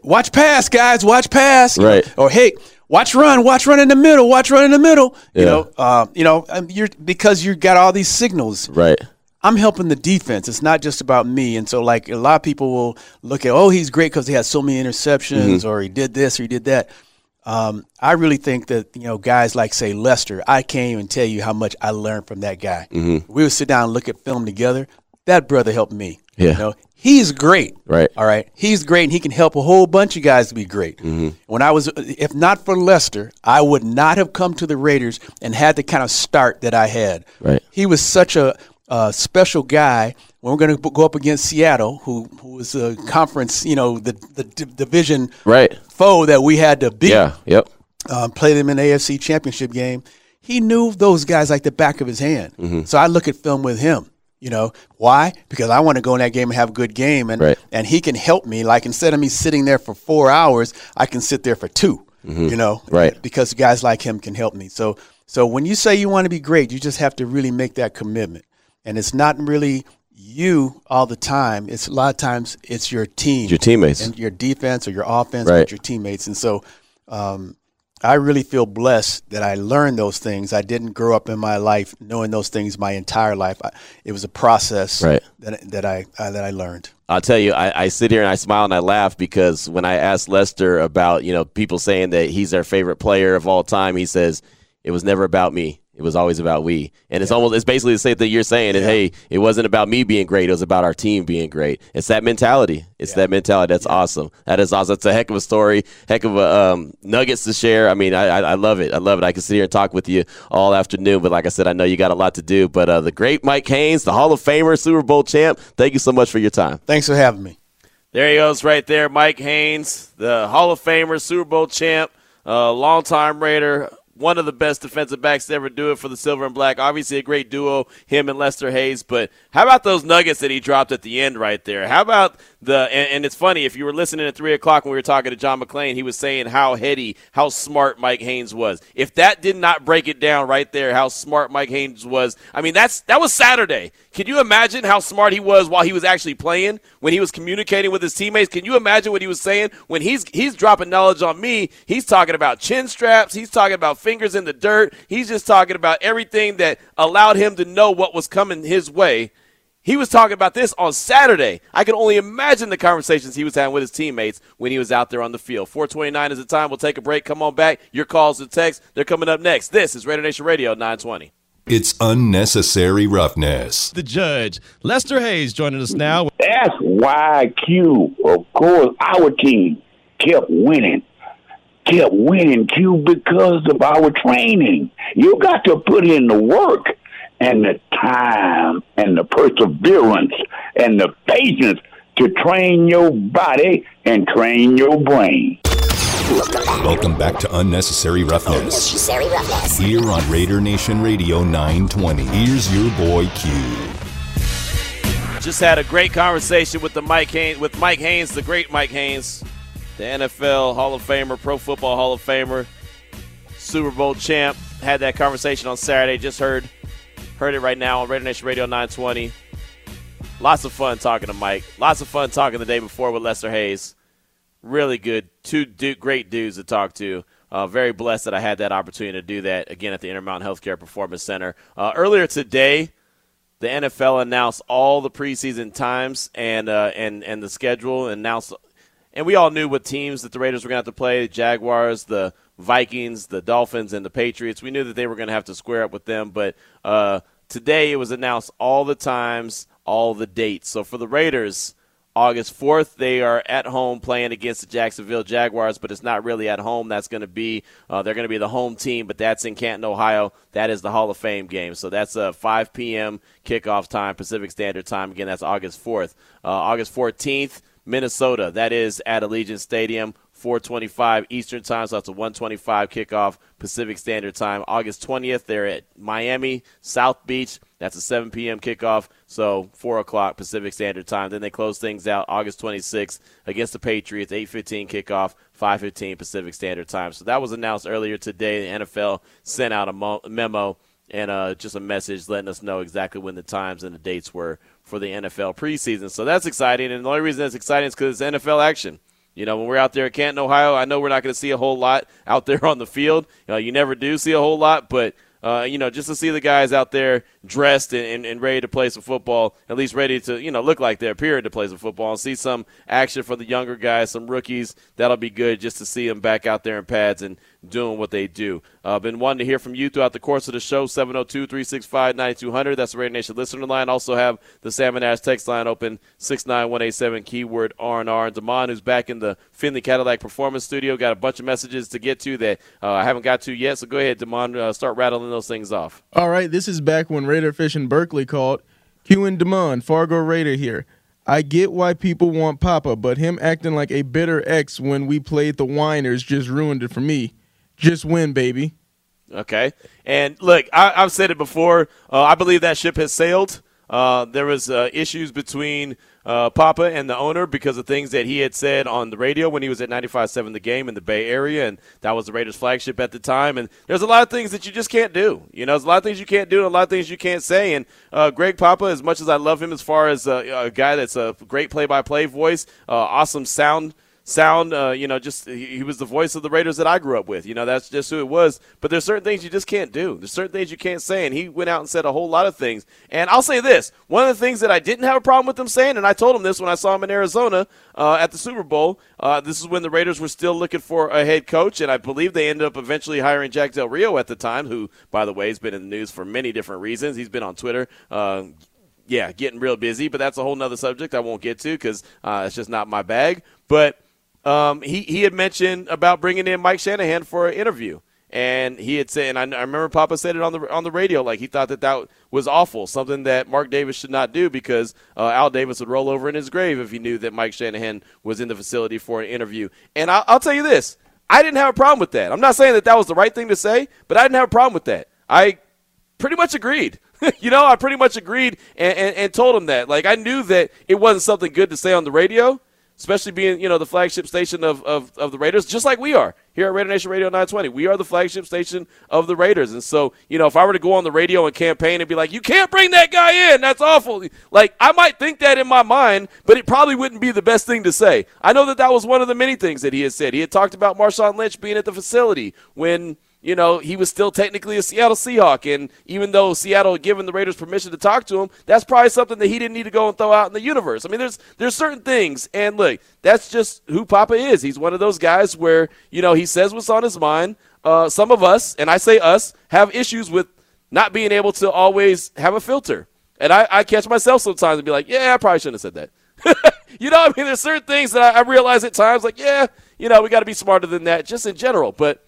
[SPEAKER 6] watch pass, guys, watch pass, you know,
[SPEAKER 7] Right.
[SPEAKER 6] or hey. Watch run, watch run in the middle, watch run in the middle. You
[SPEAKER 7] Yeah.
[SPEAKER 6] know, uh, you know, um, you're because you got all these signals.
[SPEAKER 7] Right.
[SPEAKER 6] I'm helping the defense. It's not just about me. And so, like a lot of people will look at, oh, he's great because he has so many interceptions,
[SPEAKER 7] Mm-hmm.
[SPEAKER 6] or he did this, or he did that. Um, I really think that you know guys like say Lester. I can't even tell you how much I learned from that guy.
[SPEAKER 7] Mm-hmm.
[SPEAKER 6] We would sit down and look at film together. That brother helped me.
[SPEAKER 7] Yeah.
[SPEAKER 6] You know, he's great.
[SPEAKER 7] Right.
[SPEAKER 6] All right. He's great, and he can help a whole bunch of guys to be great.
[SPEAKER 7] Mm-hmm.
[SPEAKER 6] When I was, if not for Lester, I would not have come to the Raiders and had the kind of start that I had.
[SPEAKER 7] Right.
[SPEAKER 6] He was such a, a special guy. When we're going to go up against Seattle, who who was a conference, you know, the the d- division
[SPEAKER 7] Right.
[SPEAKER 6] foe that we had to beat
[SPEAKER 7] Yeah. Yep.
[SPEAKER 6] um, played him in the AFC Championship game. He knew those guys like the back of his hand.
[SPEAKER 7] Mm-hmm.
[SPEAKER 6] So I look at film with him. You know why? Because I want to go in that game and have a good game, and
[SPEAKER 7] Right.
[SPEAKER 6] and he can help me. Like instead of me sitting there for four hours, I can sit there for 2 You know,
[SPEAKER 7] Mm-hmm. Right.
[SPEAKER 6] Because guys like him can help me. So so when you say you want to be great, you just have to really make that commitment. And it's not really you all the time. It's a lot of times it's your team,
[SPEAKER 7] Your teammates.
[SPEAKER 6] and your defense or your offense
[SPEAKER 7] Right.
[SPEAKER 6] with your teammates. And so um, I really feel blessed that I learned those things. I didn't grow up in my life knowing those things my entire life. I, it was a process
[SPEAKER 7] Right.
[SPEAKER 6] that, that I uh, that I learned.
[SPEAKER 7] I'll tell you, I, I sit here and I smile and I laugh because when I asked Lester about, you know, people saying that he's their favorite player of all time, he says, it was never about me. It was always about we. And it's almost, it's basically the same thing you're saying. And hey, it wasn't about me being great. It was about our team being great. It's that mentality. It's that mentality. That's awesome. That is awesome. It's a heck of a story, heck of a um, nuggets to share. I mean, I, I, I love it. I love it. I can sit here and talk with you all afternoon. But like I said, I know you got a lot to do. But uh, the great Mike Haynes, the Hall of Famer, Super Bowl champ, thank you so much for your time.
[SPEAKER 6] Thanks for having me.
[SPEAKER 3] There he goes, right there, Mike Haynes, the Hall of Famer, Super Bowl champ, uh, longtime Raider, one of the best defensive backs to ever do it for the Silver and Black. Obviously, a great duo, him and Lester Hayes. But how about those nuggets that he dropped at the end right there? How about the? And, and it's funny if you were listening at three o'clock when we were talking to John McClain, he was saying how heady, how smart Mike Haynes was. If that did not break it down right there, how smart Mike Haynes was. I mean, that's that was Saturday. Can you imagine how smart he was while he was actually playing? When he was communicating with his teammates, can you imagine what he was saying? When he's he's dropping knowledge on me, he's talking about chin straps, he's talking about fingers in the dirt, he's just talking about everything that allowed him to know what was coming his way. He was talking about this on Saturday. I can only imagine the conversations he was having with his teammates when he was out there on the field. 429 is the time. We'll take a break. Come on back. Your calls and texts, they're coming up next. This is Raider Nation Radio 920.
[SPEAKER 2] It's unnecessary roughness.
[SPEAKER 1] The judge, Lester Hayes, joining us now.
[SPEAKER 8] That's why Q, of course, our team kept winning. Kept winning, Q, because of our training. You got to put in the work and the time and the perseverance and the patience to train your body and train your brain.
[SPEAKER 2] Welcome back to Unnecessary Roughness.
[SPEAKER 9] Unnecessary Roughness.
[SPEAKER 2] Here on Raider Nation Radio 920. Here's your boy Q.
[SPEAKER 3] Just had a great conversation with the Mike Haynes, with Mike Haynes, the great Mike Haynes, the NFL Hall of Famer, Pro Football Hall of Famer, Super Bowl champ. Had that conversation on Saturday. Just heard heard it right now on Raider Nation Radio 920. Lots of fun talking to Mike. Lots of fun talking the day before with Lester Hayes. Really good. Two du- great dudes to talk to. Uh, very blessed that I had that opportunity to do that again at the Intermountain Healthcare Performance Center. Uh, earlier today, the NFL announced all the preseason times and uh, and and the schedule. Announced, and we all knew what teams that the Raiders were going to have to play: the Jaguars, the Vikings, the Dolphins, and the Patriots. We knew that they were going to have to square up with them, but uh, today it was announced all the times all the dates. So for the Raiders, August 4th, they are at home playing against the Jacksonville Jaguars, but it's not really at home. That's going to be uh, they're going to be the home team, but that's in Canton, Ohio. That is the Hall of Fame game. So that's a 5 p.m. kickoff time, Pacific Standard Time. Again, that's August 4th. Uh, August 14th, Minnesota. That is at Allegiant Stadium. 425 Eastern Time, so that's a 125 kickoff Pacific Standard Time. August 20th, they're at Miami, South Beach. That's a 7 p.m. kickoff, so 4 o'clock Pacific Standard Time. Then they close things out August 26th against the Patriots, 8:15 kickoff, 5:15 Pacific Standard Time. So that was announced earlier today. The NFL sent out a mo- memo and uh, just a message letting us know exactly when the times and the dates were for the NFL preseason. So that's exciting, and the only reason that's exciting is because it's NFL action. You know, when we're out there at Canton, Ohio, I know we're not going to see a whole lot out there on the field. You, know, you never do see a whole lot, but uh, you know, just to see the guys out there dressed and, and, and, ready to play some football, at least ready to, you know, look like they're appearing to play some football and see some action for the younger guys, some rookies. That'll be good just to see them back out there in pads and doing what they do. I've uh, been wanting to hear from you throughout the course of the show, 702 365 9200. That's the Radio Nation listener line. Also have the Salmon Ash text line open, 69187, keyword R&R. And Damon, who's back in the Findlay Cadillac Performance Studio, got a bunch of messages to get to that uh, I haven't got to yet. So go ahead, Damon, uh, start rattling those things off.
[SPEAKER 4] All right, this is back when Raider Fish in Berkeley called. Q and Damon, Fargo Raider here. I get why people want Papa, but him acting like a bitter ex when we played the Whiners just ruined it for me. Just win, baby.
[SPEAKER 3] Okay. And look, I, have said it before. Uh, I believe that ship has sailed. Uh, there was uh, issues between uh, Papa and the owner because of things that he had said on the radio when he was at 95.7 The Game in the Bay Area, and that was the Raiders' flagship at the time. And there's a lot of things that you just can't do. You know, there's a lot of things you can't do, and a lot of things you can't say. And uh, Greg Papa, as much as I love him as far as a, a guy that's a great play-by-play voice, uh, awesome sound – sound. Uh, you know, just he, he, was the voice of the Raiders that I grew up with. You know, that's just who it was. But there's certain things you just can't do. There's certain things you can't say, and he went out and said a whole lot of things. And I'll say this: one of the things that I didn't have a problem with him saying, and I told him this when I saw him in Arizona uh, at the Super Bowl. Uh, this is when the Raiders were still looking for a head coach, and I believe they ended up eventually hiring Jack Del Rio at the time, who, by the way, has been in the news for many different reasons. He's been on Twitter uh, yeah, getting real busy, but that's a whole nother subject I won't get to because uh, it's just not my bag. But um, he, he had mentioned about bringing in Mike Shanahan for an interview. And he had said, and I, I remember Papa said it on the on the radio, like he thought that that was awful, something that Mark Davis should not do because uh, Al Davis would roll over in his grave if he knew that Mike Shanahan was in the facility for an interview. And I, I'll tell you this, I didn't have a problem with that. I'm not saying that that was the right thing to say, but I didn't have a problem with that. I pretty much agreed. you know, I pretty much agreed and, and, and, told him that. Like, I knew that it wasn't something good to say on the radio, especially being, you know, the flagship station of, of, of the Raiders, just like we are here at Raider Nation Radio 920. We are the flagship station of the Raiders. And so, you know, if I were to go on the radio and campaign and be like, you can't bring that guy in, that's awful. Like, I might think that in my mind, but it probably wouldn't be the best thing to say. I know that that was one of the many things that he had said. He had talked about Marshawn Lynch being at the facility when – you know, he was still technically a Seattle Seahawk. And even though Seattle had given the Raiders permission to talk to him, that's probably something that he didn't need to go and throw out in the universe. I mean, there's there's certain things, and look, that's just who Papa is. He's one of those guys where you know he says what's on his mind. Uh, some of us, and I say us, have issues with not being able to always have a filter. And I, I catch myself sometimes and be like, yeah, I probably shouldn't have said that. you know, I mean, there's certain things that I, I realize at times, like, yeah, you know, we got to be smarter than that, just in general. But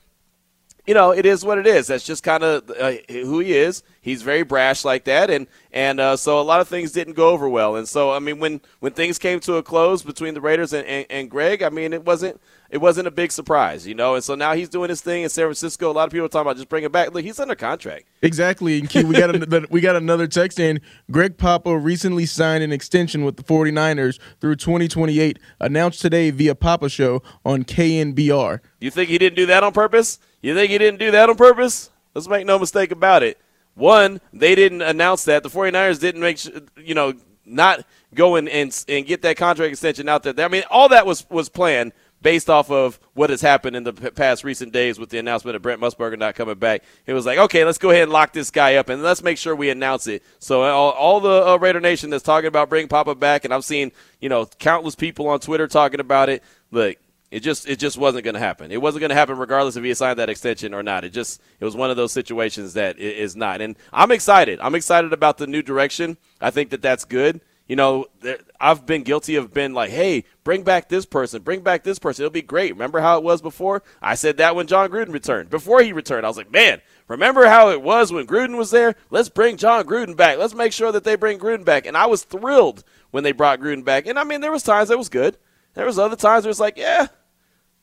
[SPEAKER 3] you know, it is what it is. That's just kind of uh, who he is. He's very brash like that, and and uh, so a lot of things didn't go over well. And so, I mean, when when things came to a close between the Raiders and, and, and Greg, I mean, it wasn't it wasn't a big surprise, you know. And so now he's doing his thing in San Francisco. A lot of people are talking about just bringing back. Look, he's under contract.
[SPEAKER 4] Exactly. And Key, we got another, we got another text in. Greg Papa recently signed an extension with the 49ers through 2028, announced today via Papa Show on KNBR.
[SPEAKER 3] You think he didn't do that on purpose? You think he didn't do that on purpose? Let's make no mistake about it. One, they didn't announce that. The 49ers didn't make sure, you know, not go in and, and get that contract extension out there. I mean, all that was, was planned based off of what has happened in the past recent days with the announcement of Brent Musburger not coming back. It was like, okay, let's go ahead and lock this guy up and let's make sure we announce it. So all, all the uh, Raider Nation that's talking about bringing Papa back, and I've seen you know countless people on Twitter talking about it. Look, it just it just wasn't going to happen. It wasn't going to happen regardless if he signed that extension or not. It just it was one of those situations that is not. And I'm excited. I'm excited about the new direction. I think that that's good. You know, I've been guilty of being like, hey, bring back this person, bring back this person. It'll be great. Remember how it was before? I said that when Jon Gruden returned. Before he returned, I was like, man, remember how it was when Gruden was there? Let's bring Jon Gruden back. Let's make sure that they bring Gruden back. And I was thrilled when they brought Gruden back. And I mean, there was times that was good. There was other times where it's like, yeah,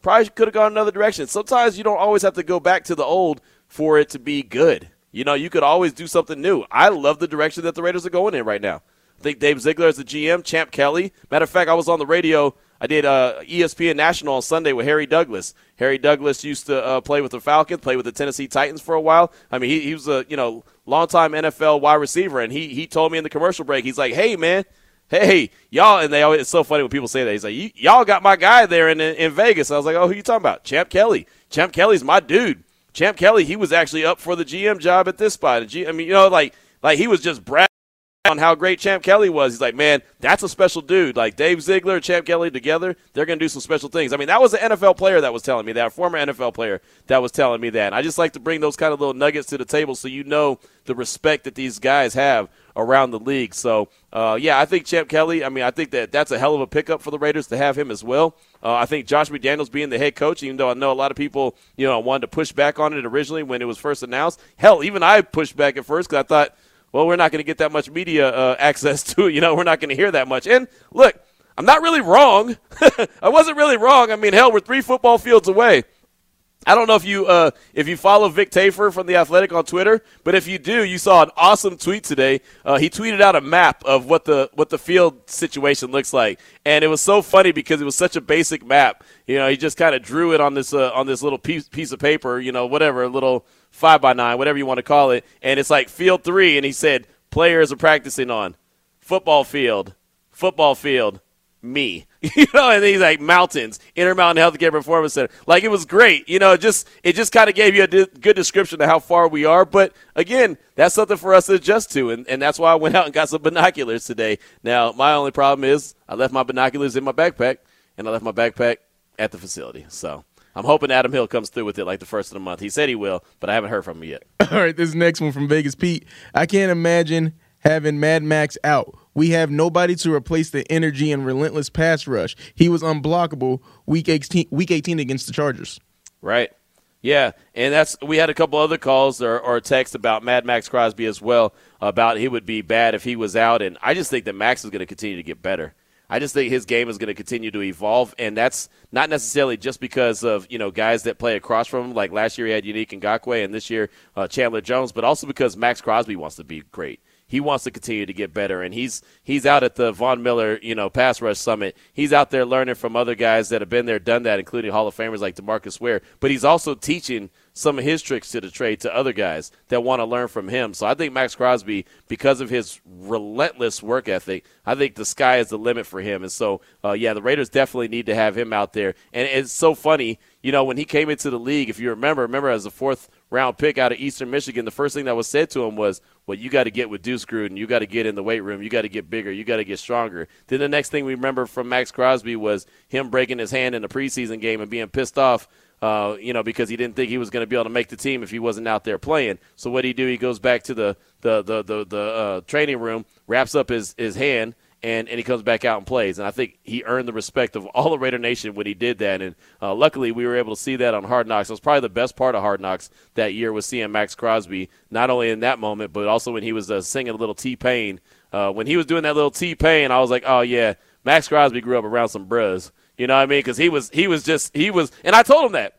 [SPEAKER 3] probably could have gone another direction. Sometimes you don't always have to go back to the old for it to be good. You know, you could always do something new. I love the direction that the Raiders are going in right now. I think Dave Ziegler is the GM, Champ Kelly. Matter of fact, I was on the radio. I did uh, ESPN National on Sunday with Harry Douglas. Harry Douglas used to uh, play with the Falcons, play with the Tennessee Titans for a while. I mean, he, he was a you know longtime NFL wide receiver, and he he told me in the commercial break, he's like, "Hey man, hey y'all," and they always it's so funny when people say that. He's like, "Y'all got my guy there in in Vegas." I was like, "Oh, who you talking about? Champ Kelly. Champ Kelly's my dude. Champ Kelly. He was actually up for the GM job at this spot. I mean, you know, like like he was just bragging on how great Champ Kelly was. He's like, man, that's a special dude. Like Dave Ziegler, Champ Kelly together, they're going to do some special things. I mean, that was an NFL player that was telling me that, a former NFL player that was telling me that. And I just like to bring those kind of little nuggets to the table so you know the respect that these guys have around the league. So, uh, yeah, I think Champ Kelly, I mean, I think that that's a hell of a pickup for the Raiders to have him as well. Uh, I think Josh McDaniels being the head coach, even though I know a lot of people, you know, wanted to push back on it originally when it was first announced. Hell, even I pushed back at first because I thought – well, we're not going to get that much media uh, access to it. You know, we're not going to hear that much. And look, I'm not really wrong. I wasn't really wrong. I mean, hell, we're three football fields away. I don't know if you uh, if you follow Vic Tafur from the Athletic on Twitter, but if you do, you saw an awesome tweet today. Uh, he tweeted out a map of what the what the field situation looks like, and it was so funny because it was such a basic map. You know, he just kind of drew it on this uh, on this little piece piece of paper. You know, whatever, a little five by nine, whatever you want to call it. And it's like field three, and he said players are practicing on football field, football field, me. you know, and he's like mountains, Intermountain Healthcare Performance Center. Like it was great. You know, just it just kind of gave you a di- good description of how far we are. But again, that's something for us to adjust to, and, and that's why I went out and got some binoculars today. Now, my only problem is I left my binoculars in my backpack, and I left my backpack at the facility. So I'm hoping Adam Hill comes through with it like the first of the month. He said he will, but I haven't heard from him yet.
[SPEAKER 4] All right, this next one from Vegas Pete. I can't imagine having Mad Max out. We have nobody to replace the energy and relentless pass rush. He was unblockable week 18, week 18 against the Chargers.
[SPEAKER 3] Right. Yeah, and that's we had a couple other calls or, or texts about Mad Max Crosby as well about he would be bad if he was out, and I just think that Max is going to continue to get better. I just think his game is going to continue to evolve, and that's not necessarily just because of you know guys that play across from him. Like last year, he had Yannick Ngakoue, and this year uh, Chandler Jones, but also because Max Crosby wants to be great he wants to continue to get better, and he's he's out at the Von Miller, you know, pass rush summit. He's out there learning from other guys that have been there, done that, including Hall of Famers like Demarcus Ware. But he's also teaching some of his tricks to the trade to other guys that want to learn from him. So I think Max Crosby, because of his relentless work ethic, I think the sky is the limit for him. And so, uh, yeah, the Raiders definitely need to have him out there. And it's so funny, you know, when he came into the league, if you remember, remember as a fourth round pick out of Eastern Michigan, the first thing that was said to him was, "Well, you got to get with Deuce Gruden. You got to get in the weight room. You got to get bigger. You got to get stronger." Then the next thing we remember from Max Crosby was him breaking his hand in the preseason game and being pissed off. Uh, you know, because he didn't think he was going to be able to make the team if he wasn't out there playing. So what do he do? He goes back to the the the the, the uh, training room, wraps up his his hand, and, and he comes back out and plays. And I think he earned the respect of all of Raider Nation when he did that. And uh, luckily, we were able to see that on Hard Knocks. It was probably the best part of Hard Knocks that year was seeing Max Crosby, not only in that moment, but also when he was uh, singing a little T Pain. Uh, when he was doing that little T Pain, I was like, oh, yeah, Max Crosby grew up around some bros. You know what I mean? Because he was, he was just, he was, and I told him that.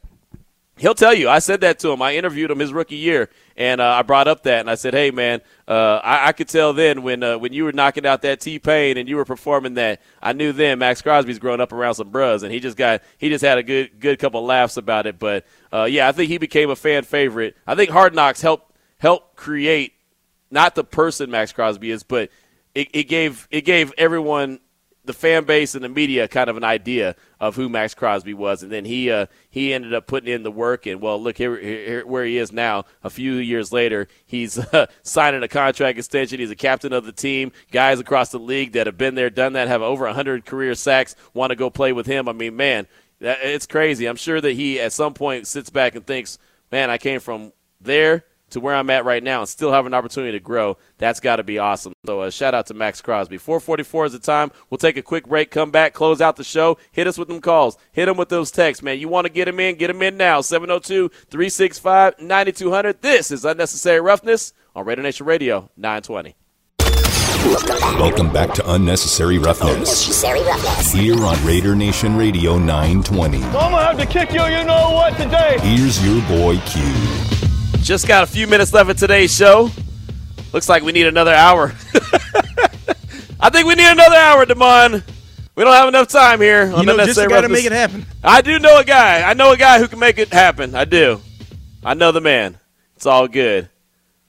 [SPEAKER 3] He'll tell you. I said that to him. I interviewed him his rookie year, and uh, I brought up that, and I said, "Hey, man, uh, I, I, could tell then when uh, when you were knocking out that T Pain and you were performing that, I knew then Max Crosby's growing up around some bros, and he just got he just had a good good couple laughs about it. But uh, yeah, I think he became a fan favorite. I think Hard Knocks helped help create not the person Max Crosby is, but it, it gave it gave everyone the fan base and the media kind of an idea of who Max Crosby was, and then he uh, he ended up putting in the work. And well, look here, here where he is now. A few years later, he's uh, signing a contract extension. He's a captain of the team. Guys across the league that have been there, done that, have over 100 career sacks, want to go play with him. I mean, man, that, it's crazy. I'm sure that he at some point sits back and thinks, man, I came from there to where I'm at right now and still have an opportunity to grow, that's got to be awesome. So uh, shout out to Max Crosby. 444 is the time. We'll take a quick break, come back, close out the show. Hit us with them calls. Hit them with those texts, man. You want to get them in, get them in now. 702-365-9200. This is Unnecessary Roughness on Raider Nation Radio 920.
[SPEAKER 2] Welcome back to Unnecessary Roughness. Unnecessary Roughness. Here on Raider Nation Radio 920.
[SPEAKER 1] I'm going to have to kick you, you know what, today.
[SPEAKER 2] Here's your boy Q.
[SPEAKER 3] Just got a few minutes left of today's show. Looks like we need another hour. I think we need another hour, Damon. We don't have enough time here.
[SPEAKER 4] You know, just got to make it happen.
[SPEAKER 3] I do know a guy. I know a guy who can make it happen. I do. I know the man. It's all good.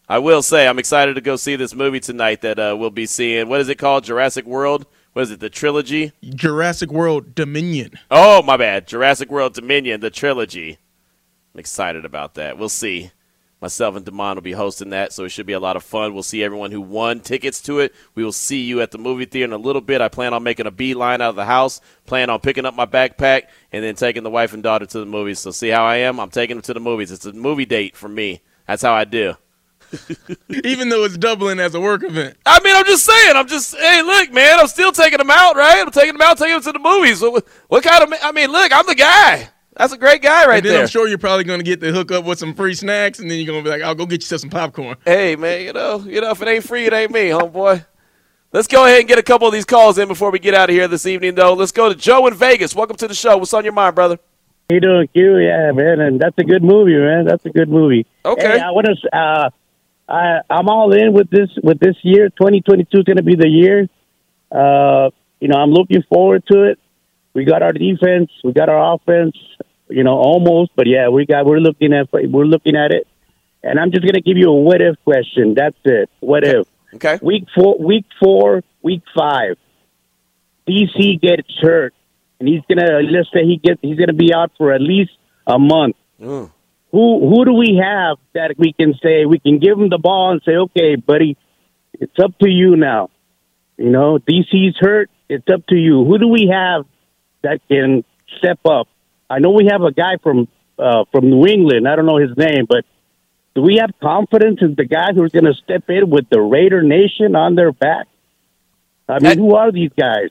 [SPEAKER 3] I will say I'm excited to go see this movie tonight that uh, we'll be seeing. What is it called? Jurassic World. What is it? The trilogy?
[SPEAKER 4] Jurassic World Dominion.
[SPEAKER 3] Oh, my bad. Jurassic World Dominion, the trilogy. I'm excited about that. We'll see. Myself and Damon will be hosting that, so it should be a lot of fun. We'll see everyone who won tickets to it. We will see you at the movie theater in a little bit. I plan on making a beeline out of the house, plan on picking up my backpack, and then taking the wife and daughter to the movies. So see how I am? I'm taking them to the movies. It's a movie date for me. That's how I do.
[SPEAKER 4] Even though it's doubling as a work event.
[SPEAKER 3] I mean, I'm just saying. I'm just, hey, look, man, I'm still taking them out, right? I'm taking them out, taking them to the movies. What, what kind of, I mean, look, I'm the guy. That's a great guy right
[SPEAKER 4] and then
[SPEAKER 3] there.
[SPEAKER 4] I'm sure you're probably going to get the hook up with some free snacks, and then you're going to be like, "I'll go get yourself some popcorn."
[SPEAKER 3] Hey, man, you know, you know, if it ain't free, it ain't me, homeboy. Let's go ahead and get a couple of these calls in before we get out of here this evening, though. Let's go to Joe in Vegas. Welcome to the show. What's on your mind, brother?
[SPEAKER 9] How you doing, Q? Yeah, man, and that's a good movie, man. That's a good movie.
[SPEAKER 3] Okay.
[SPEAKER 9] Hey, I want to. Uh, I I'm all in with this with this year. 2022 is going to be the year. Uh, you know, I'm looking forward to it. We got our defense. We got our offense you know, almost. But yeah, we got we're looking at we're looking at it, and I'm just gonna give you a what if question. That's it. What
[SPEAKER 3] okay.
[SPEAKER 9] if?
[SPEAKER 3] Okay.
[SPEAKER 9] Week four, week four, week five. DC gets hurt, and he's gonna let's say he gets he's gonna be out for at least a month.
[SPEAKER 3] Mm.
[SPEAKER 9] Who who do we have that we can say we can give him the ball and say, okay, buddy, it's up to you now. You know, DC's hurt. It's up to you. Who do we have that can step up? I know we have a guy from uh, from New England. I don't know his name, but do we have confidence in the guy who's going to step in with the Raider Nation on their back? I mean, who are these guys?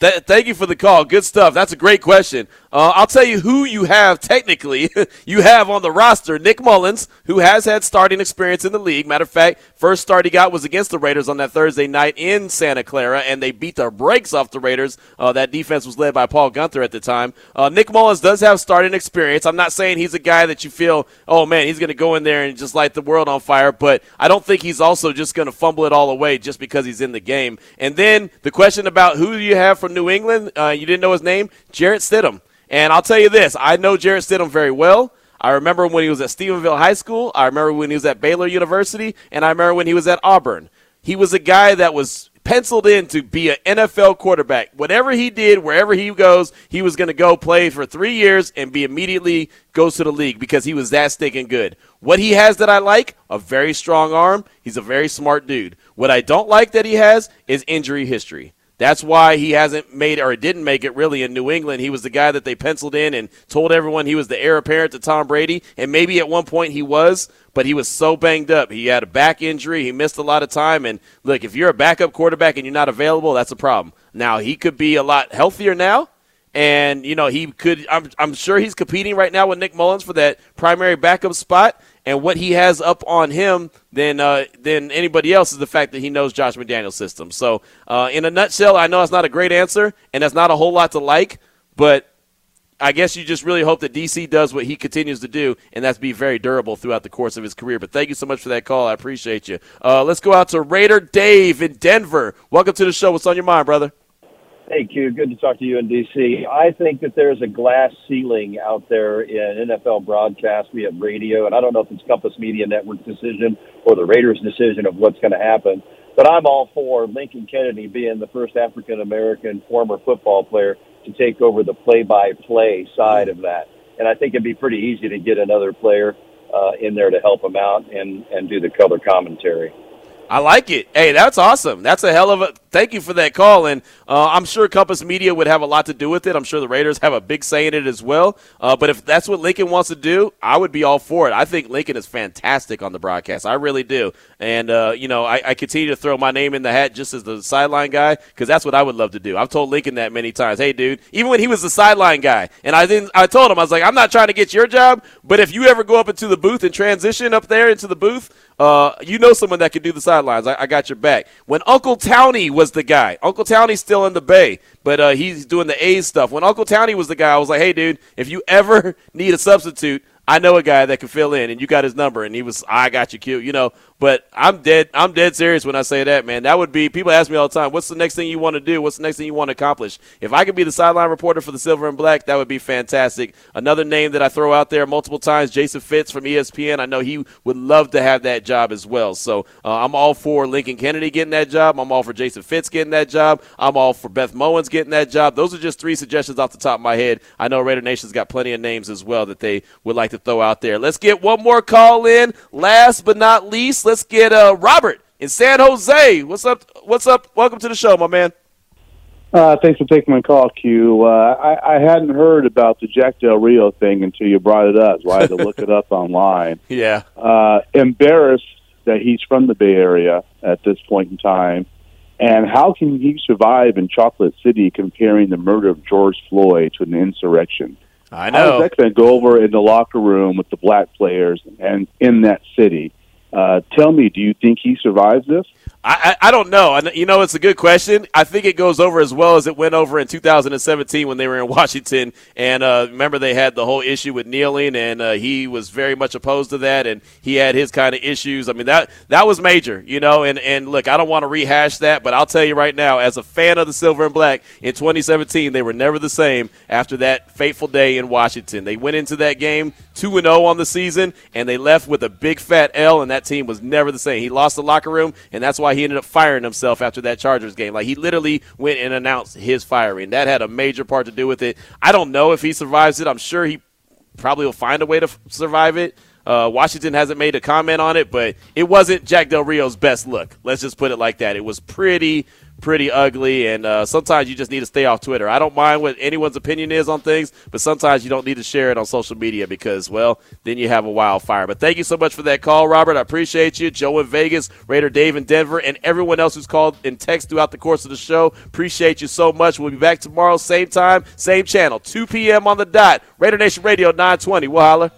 [SPEAKER 3] Th- thank you for the call. Good stuff. That's a great question. Uh, I'll tell you who you have technically. you have on the roster Nick Mullens, who has had starting experience in the league. Matter of fact, first start he got was against the Raiders on that Thursday night in Santa Clara, and they beat the brakes off the Raiders. Uh, that defense was led by Paul Guenther at the time. Uh, Nick Mullens does have starting experience. I'm not saying he's a guy that you feel, oh man, he's going to go in there and just light the world on fire, but I don't think he's also just going to fumble it all away just because he's in the game. And then the question about who you have from New England, uh, you didn't know his name, Jarrett Stidham. And I'll tell you this I know Jarrett Stidham very well. I remember when he was at Stephenville High School. I remember when he was at Baylor University. And I remember when he was at Auburn. He was a guy that was penciled in to be an NFL quarterback. Whatever he did, wherever he goes, he was going to go play for three years and be immediately goes to the league because he was that stinking good. What he has that I like, a very strong arm. He's a very smart dude. What I don't like that he has is injury history. That's why he hasn't made or didn't make it really in New England. He was the guy that they penciled in and told everyone he was the heir apparent to Tom Brady, and maybe at one point he was, but he was so banged up. He had a back injury. He missed a lot of time. And look, if you're a backup quarterback and you're not available, that's a problem. Now he could be a lot healthier now. And you know he could. I'm, I'm sure he's competing right now with Nick Mullens for that primary backup spot. And what he has up on him than uh, than anybody else is the fact that he knows Josh McDaniel's system. So, uh, in a nutshell, I know it's not a great answer, and that's not a whole lot to like, but I guess you just really hope that DC does what he continues to do, and that's be very durable throughout the course of his career. But thank you so much for that call. I appreciate you. Uh, let's go out to Raider Dave in Denver. Welcome to the show. What's on your mind, brother?
[SPEAKER 10] Hey, Q. Good to talk to you in D.C. I think that there's a glass ceiling out there in NFL broadcast. We have radio, and I don't know if it's Compass Media Network decision or the Raiders' decision of what's going to happen. But I'm all for Lincoln Kennedy being the first African American former football player to take over the play-by-play side of that. And I think it'd be pretty easy to get another player uh, in there to help him out and and do the color commentary.
[SPEAKER 3] I like it. Hey, that's awesome. That's a hell of a. Thank you for that call, and uh, I'm sure Compass Media would have a lot to do with it. I'm sure the Raiders have a big say in it as well. Uh, but if that's what Lincoln wants to do, I would be all for it. I think Lincoln is fantastic on the broadcast. I really do. And uh, you know, I, I, continue to throw my name in the hat just as the sideline guy because that's what I would love to do. I've told Lincoln that many times. Hey, dude, even when he was the sideline guy, and I didn't, I told him I was like, I'm not trying to get your job, but if you ever go up into the booth and transition up there into the booth uh, you know someone that can do the sidelines. I, I, got your back. When Uncle Towny was the guy, Uncle Towny's still in the Bay, but uh, he's doing the A's stuff. When Uncle Towny was the guy, I was like, hey, dude, if you ever need a substitute, I know a guy that can fill in, and you got his number, and he was, I got you, Q, you know. But I'm dead. I'm dead serious when I say that, man. That would be. People ask me all the time, "What's the next thing you want to do? What's the next thing you want to accomplish?" If I could be the sideline reporter for the Silver and Black, that would be fantastic. Another name that I throw out there multiple times, Jason Fitz from ESPN. I know he would love to have that job as well. So uh, I'm all for Lincoln Kennedy getting that job. I'm all for Jason Fitz getting that job. I'm all for Beth Mowins getting that job. Those are just three suggestions off the top of my head. I know Raider Nation's got plenty of names as well that they would like to throw out there. Let's get one more call in. Last but not least, let's get uh, Robert in San Jose. What's up? What's up? Welcome to the show, my man.
[SPEAKER 11] Uh, thanks for taking my call, Q. Uh, I, I hadn't heard about the Jack Del Rio thing until you brought it up, so I had to look it up online.
[SPEAKER 3] Yeah.
[SPEAKER 11] Uh, embarrassed that he's from the Bay Area at this point in time, and how can he survive in Chocolate City comparing the murder of George Floyd to an insurrection?
[SPEAKER 3] I know.
[SPEAKER 11] How is that going to go over in the locker room with the black players and in that city? Uh, tell me, do you think he survives this?
[SPEAKER 3] I, I, don't know. You know, it's a good question. I think it goes over as well as it went over in 2017 when they were in Washington. And uh, remember, they had the whole issue with kneeling, and uh, he was very much opposed to that, and he had his kind of issues. I mean, that that was major, you know. And and look, I don't want to rehash that, but I'll tell you right now, as a fan of the Silver and Black in 2017, they were never the same after that fateful day in Washington. They went into that game two and zero oh on the season, and they left with a big fat L, and that team was never the same. He lost the locker room, and that's why he ended up firing himself after that Chargers game. Like he literally went and announced his firing. That had a major part to do with it. I don't know if he survives it. I'm sure he probably will find a way to survive it. Uh, Washington hasn't made a comment on it, but it wasn't Jack Del Rio's best look. Let's just put it like that. It was pretty, pretty ugly, and uh, sometimes you just need to stay off Twitter. I don't mind what anyone's opinion is on things, but sometimes you don't need to share it on social media because, well, then you have a wildfire. But thank you so much for that call, Robert. I appreciate you. Joe in Vegas, Raider Dave in Denver, and everyone else who's called and text throughout the course of the show. Appreciate you so much. We'll be back tomorrow, same time, same channel, 2 p.m. on the dot. Raider Nation Radio 920. We'll holler.